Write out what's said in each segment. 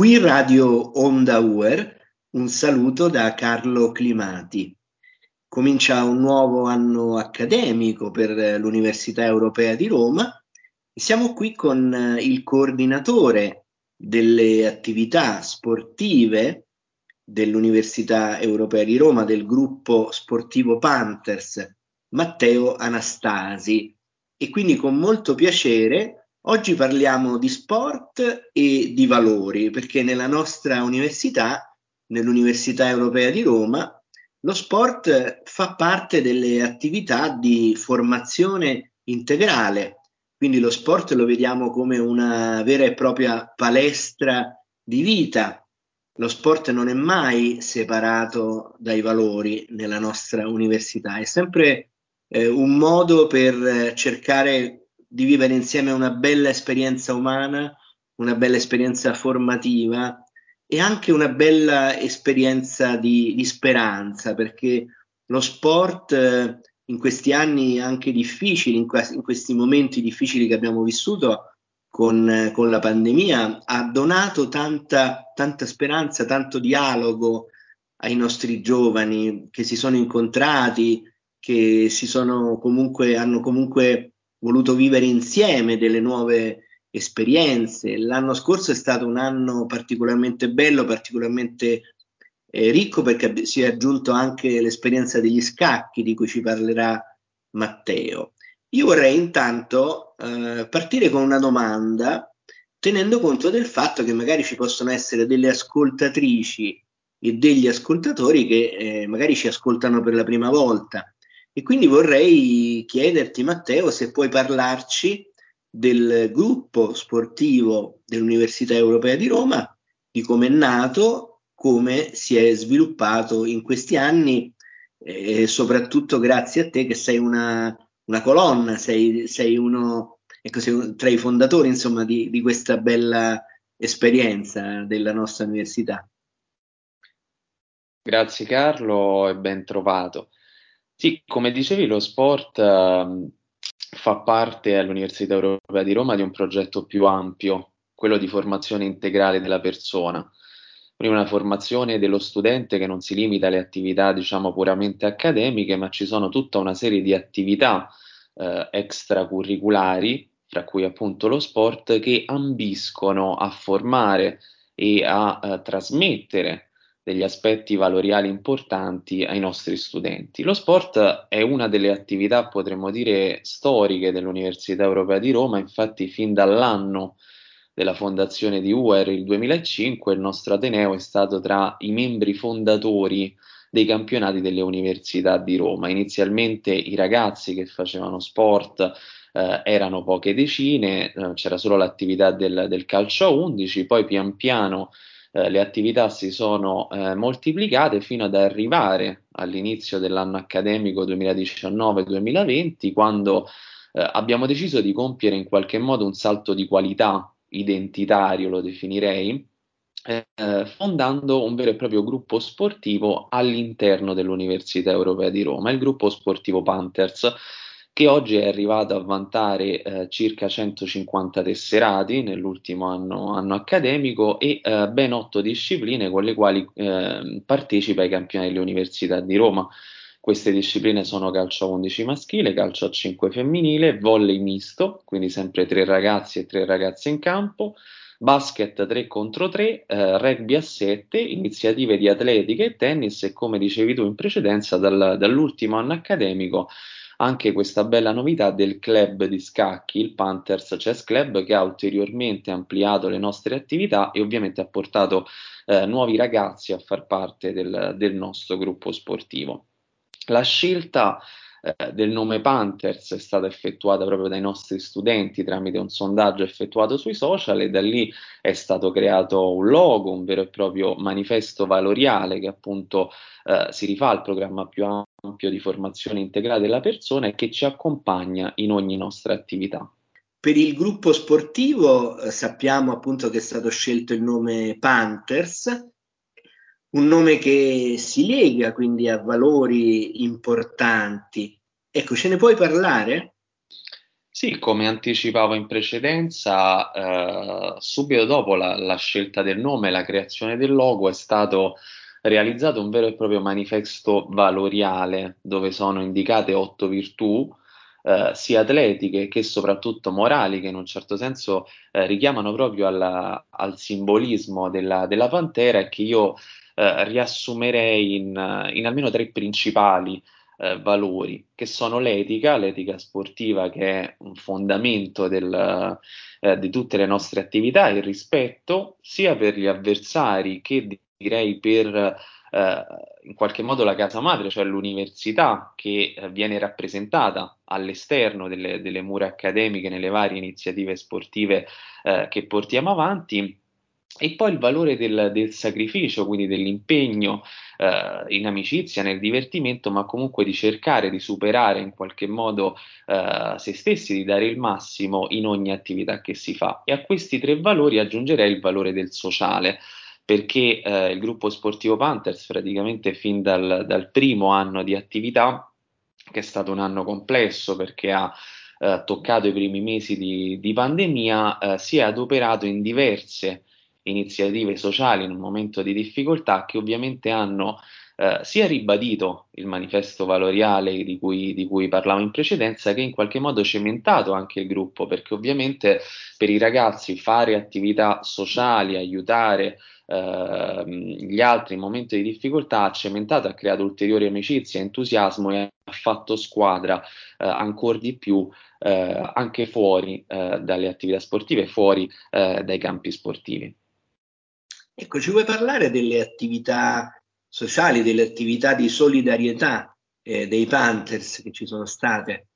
Qui Radio Onda UER, un saluto da Carlo Climati. Comincia un nuovo anno accademico per l'Università Europea di Roma e siamo qui con eh, il coordinatore delle attività sportive dell'Università Europea di Roma, del gruppo sportivo Panthers, Matteo Anastasi. E quindi con molto piacere Oggi parliamo di sport e di valori, perché nella nostra università, nell'Università Europea di Roma, lo sport fa parte delle attività di formazione integrale, quindi lo sport lo vediamo come una vera e propria palestra di vita. Lo sport non è mai separato dai valori nella nostra università, è sempre eh, un modo per cercare di vivere insieme una bella esperienza umana, una bella esperienza formativa e anche una bella esperienza di, di speranza, perché lo sport eh, in questi anni anche difficili, in, que- in, questi momenti difficili che abbiamo vissuto con, eh, con la pandemia, ha donato tanta, tanta speranza, tanto dialogo ai nostri giovani che si sono incontrati, che si sono comunque, hanno comunque voluto vivere insieme delle nuove esperienze. L'anno scorso è stato un anno particolarmente bello, particolarmente eh, ricco perché si è aggiunto anche l'esperienza degli scacchi di cui ci parlerà Matteo. Io vorrei intanto eh, partire con una domanda tenendo conto del fatto che magari ci possono essere delle ascoltatrici e degli ascoltatori che eh, magari ci ascoltano per la prima volta e quindi vorrei chiederti, Matteo, se puoi parlarci del gruppo sportivo dell'Università Europea di Roma, di come è nato, come si è sviluppato in questi anni e soprattutto grazie a te che sei una, una colonna, sei, sei uno ecco, sei tra i fondatori insomma, di, di questa bella esperienza della nostra università. Grazie Carlo e ben trovato. Sì, come dicevi, lo sport eh, fa parte all'Università Europea di Roma di un progetto più ampio, quello di formazione integrale della persona. Quindi una formazione dello studente che non si limita alle attività, diciamo, puramente accademiche, ma ci sono tutta una serie di attività eh, extracurriculari, fra cui appunto lo sport, che ambiscono a formare e a eh, trasmettere degli aspetti valoriali importanti ai nostri studenti. Lo sport è una delle attività, potremmo dire, storiche dell'Università Europea di Roma, infatti fin dall'anno della fondazione di UER, il 2005, il nostro Ateneo è stato tra i membri fondatori dei campionati delle università di Roma. Inizialmente i ragazzi che facevano sport eh, erano poche decine, eh, c'era solo l'attività del, del calcio a 11, poi pian piano eh, le attività si sono eh, moltiplicate fino ad arrivare all'inizio dell'anno accademico 2019-2020, quando eh, abbiamo deciso di compiere in qualche modo un salto di qualità identitario, lo definirei, eh, fondando un vero e proprio gruppo sportivo all'interno dell'Università Europea di Roma, il gruppo sportivo Panthers che oggi è arrivato a vantare eh, circa 150 tesserati nell'ultimo anno, anno accademico e eh, ben otto discipline con le quali eh, partecipa ai campionati delle università di Roma. Queste discipline sono calcio a 11 maschile, calcio a 5 femminile, volley misto, quindi sempre tre ragazzi e tre ragazze in campo, basket 3 contro 3, eh, rugby a 7, iniziative di atletica e tennis e come dicevi tu in precedenza dal, dall'ultimo anno accademico anche questa bella novità del club di scacchi, il Panthers Chess Club, che ha ulteriormente ampliato le nostre attività e ovviamente ha portato eh, nuovi ragazzi a far parte del, del nostro gruppo sportivo. La scelta eh, del nome Panthers è stata effettuata proprio dai nostri studenti tramite un sondaggio effettuato sui social e da lì è stato creato un logo, un vero e proprio manifesto valoriale che appunto eh, si rifà al programma più ampio di formazione integrale della persona e che ci accompagna in ogni nostra attività. Per il gruppo sportivo eh, sappiamo appunto che è stato scelto il nome Panthers, un nome che si lega quindi a valori importanti. Ecco, ce ne puoi parlare? Sì, come anticipavo in precedenza, eh, subito dopo la, la, scelta del nome la creazione del logo è stato realizzato un vero e proprio manifesto valoriale dove sono indicate otto virtù, eh, sia atletiche che soprattutto morali, che in un certo senso eh, richiamano proprio alla, al simbolismo della, della, pantera e che io eh, riassumerei in, in almeno tre principali eh, valori, che sono l'etica, l'etica sportiva che è un fondamento del, eh, di tutte le nostre attività, il rispetto sia per gli avversari che direi per eh, in qualche modo la casa madre, cioè l'università che eh, viene rappresentata all'esterno delle, delle, mura accademiche nelle varie iniziative sportive eh, che portiamo avanti e poi il valore del, del sacrificio, quindi dell'impegno eh, in amicizia, nel divertimento, ma comunque di cercare di superare in qualche modo eh, se stessi, di dare il massimo in ogni attività che si fa. E a questi tre valori aggiungerei il valore del sociale perché eh, il gruppo sportivo Panthers praticamente fin dal, dal, primo anno di attività, che è stato un anno complesso perché ha eh, toccato i primi mesi di, di pandemia, eh, si è adoperato in diverse iniziative sociali in un momento di difficoltà che ovviamente hanno eh, sia ribadito il manifesto valoriale di cui, di cui, parlavo in precedenza, che in qualche modo cementato anche il gruppo, perché ovviamente per i ragazzi fare attività sociali, aiutare eh, gli altri in momento di difficoltà ha cementato, ha creato ulteriori amicizie, entusiasmo e ha fatto squadra eh, ancora di più eh, anche fuori eh, dalle attività sportive, fuori eh, dai campi sportivi. Ecco, ci vuoi parlare delle attività sociali, delle attività di solidarietà eh, dei Panthers che ci sono state?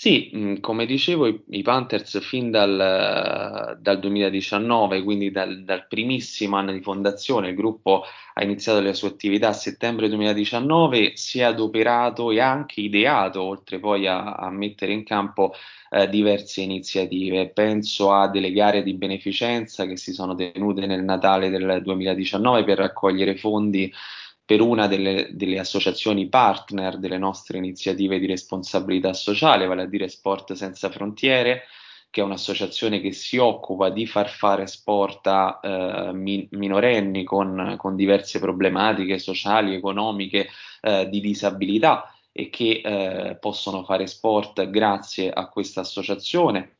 Sì, mh, come dicevo, i, i Panthers fin dal, dal 2019, quindi dal, dal, primissimo anno di fondazione, il gruppo ha iniziato le sue attività a settembre 2019, si è adoperato e ha anche ideato, oltre poi a, a mettere in campo eh, diverse iniziative. Penso a delle gare di beneficenza che si sono tenute nel Natale del 2019 per raccogliere fondi per una delle, delle, associazioni partner delle nostre iniziative di responsabilità sociale, vale a dire Sport Senza Frontiere, che è un'associazione che si occupa di far fare sport a eh, mi- minorenni con, con, diverse problematiche sociali, economiche, eh, di disabilità e che eh, possono fare sport grazie a questa associazione.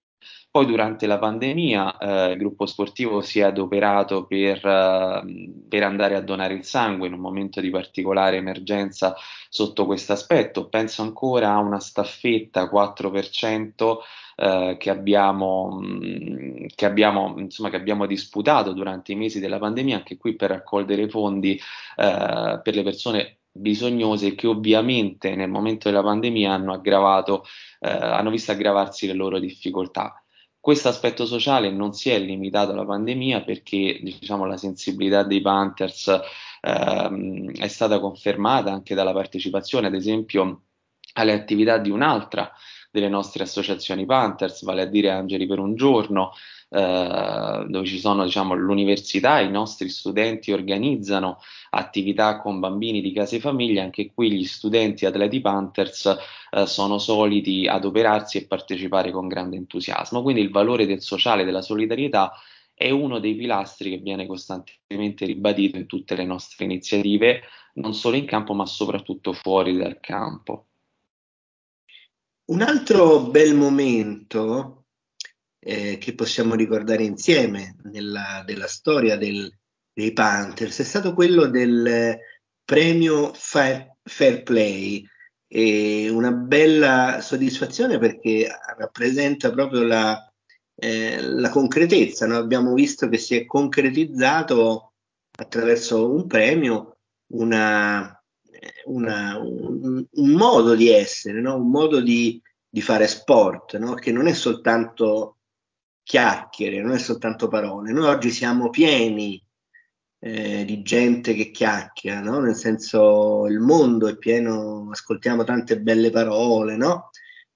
Poi durante la pandemia eh, il gruppo sportivo si è adoperato per, eh, per, andare a donare il sangue in un momento di particolare emergenza sotto questo aspetto. Penso ancora a una staffetta 4% eh, che, abbiamo, mh, che, abbiamo, insomma, che abbiamo disputato durante i mesi della pandemia, anche qui per raccogliere fondi eh, per le persone bisognose che ovviamente nel momento della pandemia hanno aggravato, eh, hanno visto aggravarsi le loro difficoltà. Questo aspetto sociale non si è limitato alla pandemia perché diciamo, la sensibilità dei Panthers ehm, è stata confermata anche dalla partecipazione, ad esempio, alle attività di un'altra delle nostre associazioni Panthers, vale a dire Angeli per un giorno, eh, dove ci sono diciamo, l'università, i nostri studenti organizzano attività con bambini di case famiglie, anche qui gli studenti atleti Panthers eh, sono soliti adoperarsi e partecipare con grande entusiasmo. Quindi il valore del sociale, della solidarietà è uno dei pilastri che viene costantemente ribadito in tutte le nostre iniziative, non solo in campo ma soprattutto fuori dal campo. Un altro bel momento eh, che possiamo ricordare insieme nella, della storia del, dei Panthers è stato quello del premio Fair, Fair Play. E una bella soddisfazione perché rappresenta proprio la, eh, la concretezza. No? Abbiamo visto che si è concretizzato attraverso un premio una, una, un, un, modo di essere, no? un modo di, di fare sport, no? che non è soltanto chiacchiere, non è soltanto parole. Noi oggi siamo pieni eh, di gente che chiacchiera, no? nel senso il mondo è pieno, ascoltiamo tante belle parole, no?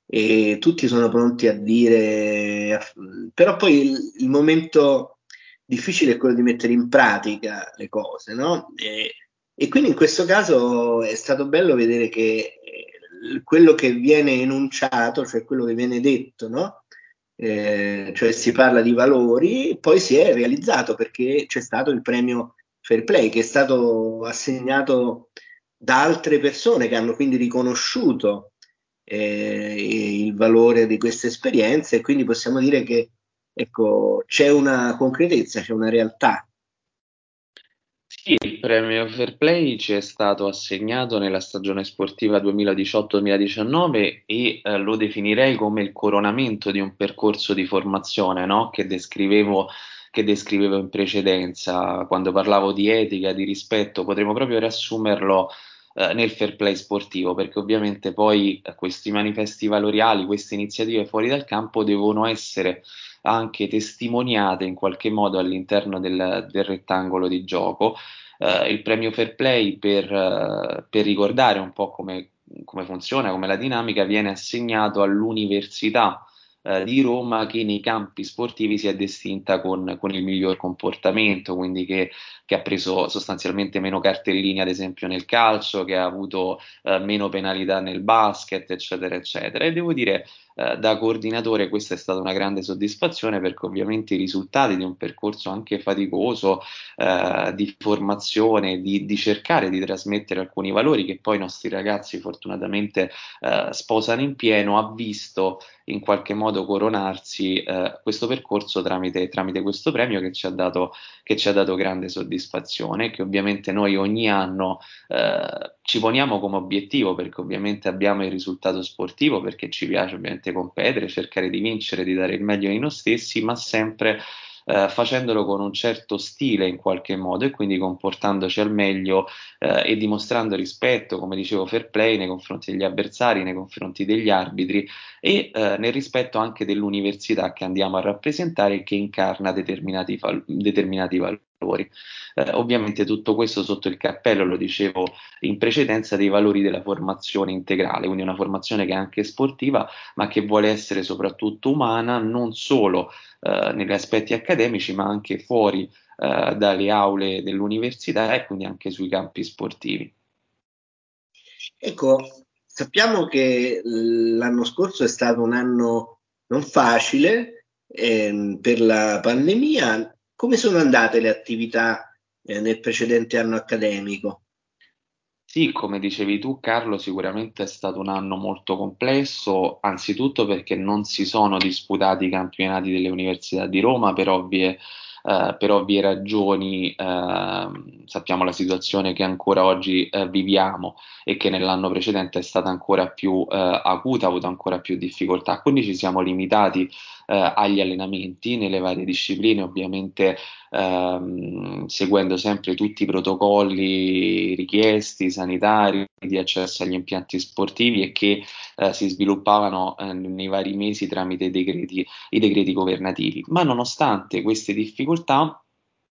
E tutti sono pronti a dire, però poi il, il momento difficile è quello di mettere in pratica le cose, no? E, e quindi in questo caso è stato bello vedere che quello che viene enunciato, cioè quello che viene detto, no? Eh, cioè si parla di valori, poi si è realizzato perché c'è stato il premio Fair Play che è stato assegnato da altre persone che hanno quindi riconosciuto eh, il valore di queste esperienze e quindi possiamo dire che ecco, c'è una concretezza, c'è una realtà. Sì, il premio Fair Play ci è stato assegnato nella stagione sportiva 2018-2019 e eh, lo definirei come il coronamento di un percorso di formazione no? che, descrivevo, che descrivevo in precedenza quando parlavo di etica, di rispetto, potremmo proprio riassumerlo eh, nel fair play sportivo, perché ovviamente poi eh, questi manifesti valoriali, queste iniziative fuori dal campo devono essere anche testimoniate in qualche modo all'interno del, del rettangolo di gioco. Eh, il premio fair play per, uh, per ricordare un po' come, come, funziona, come la dinamica, viene assegnato all'università eh, di Roma che nei campi sportivi si è distinta con, con il miglior comportamento, quindi che, che, ha preso sostanzialmente meno cartellini, ad esempio nel calcio, che ha avuto eh, meno penalità nel basket, eccetera, eccetera. E devo dire eh, da coordinatore questa è stata una grande soddisfazione perché ovviamente i risultati di un percorso anche faticoso eh, di formazione, di, di, cercare di trasmettere alcuni valori che poi i nostri ragazzi fortunatamente eh, sposano in pieno, ha visto in qualche modo coronarsi eh, questo percorso tramite, tramite, questo premio che ci, ha dato, che ci ha dato grande soddisfazione, che ovviamente noi ogni anno eh, ci poniamo come obiettivo perché ovviamente abbiamo il risultato sportivo, perché ci piace ovviamente competere, cercare di vincere, di dare il meglio di noi stessi, ma sempre eh, facendolo con un certo stile in qualche modo e quindi comportandoci al meglio eh, e dimostrando rispetto, come dicevo, fair play nei confronti degli avversari, nei confronti degli arbitri e eh, nel rispetto anche dell'università che andiamo a rappresentare e che incarna determinati, val- determinati valori. Eh, ovviamente tutto questo sotto il cappello, lo dicevo in precedenza, dei valori della formazione integrale, quindi una formazione che è anche sportiva, ma che vuole essere soprattutto umana, non solo eh, negli aspetti accademici, ma anche fuori eh, dalle aule dell'università e quindi anche sui campi sportivi. Ecco, sappiamo che l'anno scorso è stato un anno non facile eh, per la pandemia. Come sono andate le attività eh, nel precedente anno accademico? Sì, come dicevi tu, Carlo, sicuramente è stato un anno molto complesso, anzitutto perché non si sono disputati i campionati delle università di Roma per ovvie, eh, per ovvie ragioni. Eh, sappiamo la situazione che ancora oggi eh, viviamo e che nell'anno precedente è stata ancora più eh, acuta, ha avuto ancora più difficoltà. Quindi ci siamo limitati eh, agli allenamenti nelle varie discipline, ovviamente ehm, seguendo sempre tutti i protocolli richiesti sanitari di accesso agli impianti sportivi e che eh, si sviluppavano eh, nei vari mesi tramite i decreti, i decreti governativi. Ma nonostante queste difficoltà,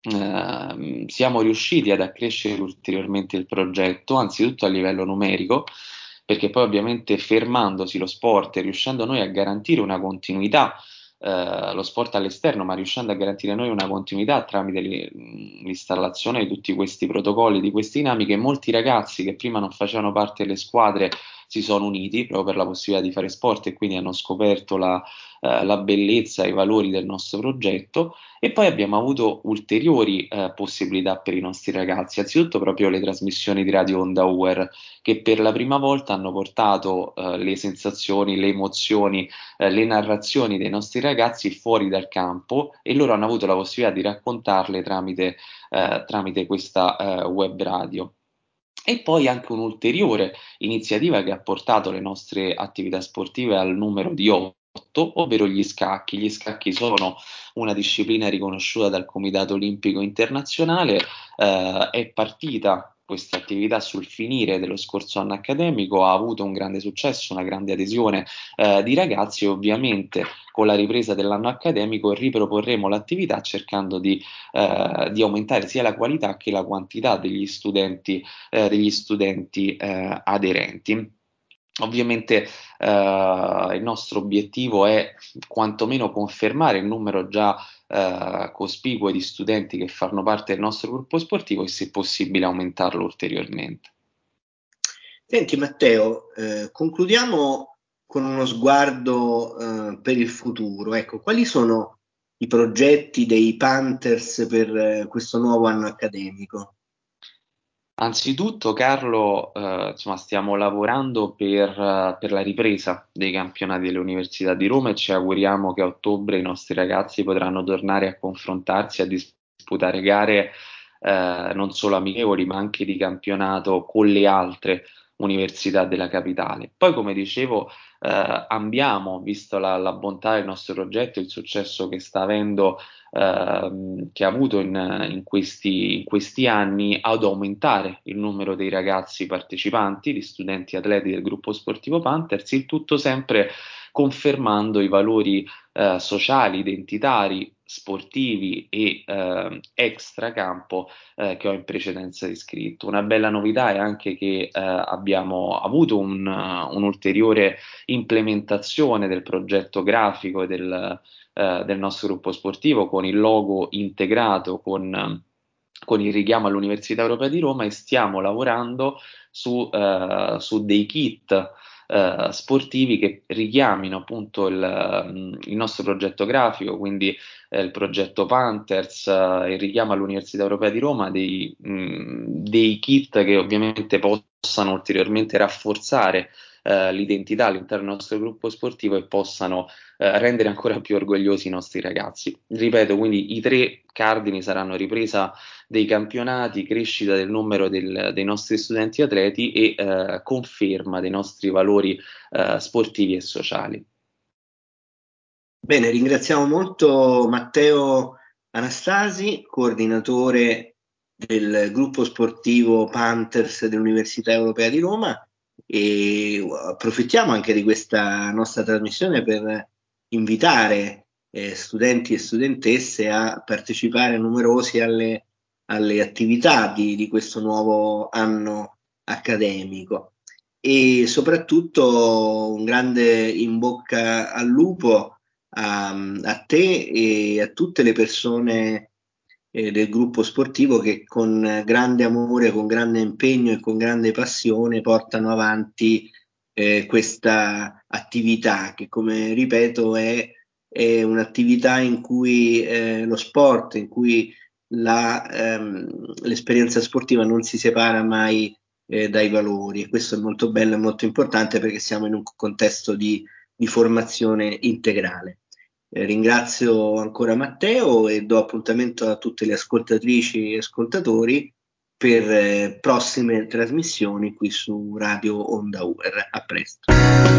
Uh, siamo riusciti ad accrescere ulteriormente il progetto, anzitutto a livello numerico, perché poi ovviamente fermandosi lo sport e riuscendo noi a garantire una continuità eh, lo sport all'esterno, ma riuscendo a garantire noi una continuità tramite l'installazione di tutti questi protocolli, di queste dinamiche, molti ragazzi che prima non facevano parte delle squadre si sono uniti proprio per la possibilità di fare sport e quindi hanno scoperto la, eh, la bellezza e i valori del nostro progetto e poi abbiamo avuto ulteriori eh, possibilità per i nostri ragazzi, anzitutto proprio le trasmissioni di Radio Onda Hour che per la prima volta hanno portato eh, le sensazioni, le emozioni, eh, le narrazioni dei nostri ragazzi fuori dal campo e loro hanno avuto la possibilità di raccontarle tramite, eh, tramite questa eh, web radio. E poi anche un'ulteriore iniziativa che ha portato le nostre attività sportive al numero di 8, ovvero gli scacchi. Gli scacchi sono una disciplina riconosciuta dal Comitato Olimpico Internazionale, eh, è partita questa attività sul finire dello scorso anno accademico ha avuto un grande successo, una grande adesione eh, di ragazzi e ovviamente con la ripresa dell'anno accademico riproporremo l'attività cercando di, eh, di aumentare sia la qualità che la quantità degli studenti, eh, degli studenti eh, aderenti. Ovviamente eh, il nostro obiettivo è quantomeno confermare il numero già eh, cospicuo di studenti che fanno parte del nostro gruppo sportivo e se possibile aumentarlo ulteriormente. Senti Matteo, eh, concludiamo con uno sguardo eh, per il futuro. Ecco, quali sono i progetti dei Panthers per eh, questo nuovo anno accademico? Anzitutto, Carlo, eh, insomma, stiamo lavorando per, eh, per la ripresa dei campionati delle università di Roma e ci auguriamo che a ottobre i nostri ragazzi potranno tornare a confrontarsi, a disputare gare eh, non solo amichevoli, ma anche di campionato con le altre università della capitale. Poi, come dicevo, eh, abbiamo, visto la, la, bontà del nostro progetto, il successo che sta avendo, eh, che ha avuto in, in, questi, in, questi, anni, ad aumentare il numero dei ragazzi partecipanti, di studenti atleti del gruppo sportivo Panthers, il tutto sempre confermando i valori eh, sociali, identitari, sportivi e eh, extracampo eh, che ho in precedenza descritto. Una bella novità è anche che eh, abbiamo avuto un, un'ulteriore implementazione del progetto grafico del, eh, del, nostro gruppo sportivo con il logo integrato con, con il richiamo all'Università Europea di Roma e stiamo lavorando su, eh, su dei kit eh, sportivi che richiamino appunto il, mm, il nostro progetto grafico, quindi eh, il progetto Panthers, eh, il richiamo all'Università Europea di Roma, dei, mh, mm, dei kit che ovviamente possano ulteriormente rafforzare eh, l'identità all'interno del nostro gruppo sportivo e possano eh, rendere ancora più orgogliosi i nostri ragazzi. Ripeto, quindi i tre cardini saranno ripresa dei campionati, crescita del numero del, dei nostri studenti atleti e eh, conferma dei nostri valori eh, sportivi e sociali. Bene, ringraziamo molto Matteo Anastasi, coordinatore del gruppo sportivo Panthers dell'Università Europea di Roma e approfittiamo anche di questa nostra trasmissione per invitare eh, studenti e studentesse a partecipare numerosi alle, alle attività di, di, questo nuovo anno accademico. E soprattutto un grande in bocca al lupo a, a te e a tutte le persone eh, del gruppo sportivo che con grande amore, con grande impegno e con grande passione portano avanti eh, questa attività che come ripeto è, è un'attività in cui eh, lo sport, in cui la, ehm, l'esperienza sportiva non si separa mai eh, dai valori e questo è molto bello e molto importante perché siamo in un contesto di, di formazione integrale. Eh, ringrazio ancora Matteo e do appuntamento a tutte le ascoltatrici e ascoltatori per eh, prossime trasmissioni qui su Radio Onda Uer. A presto.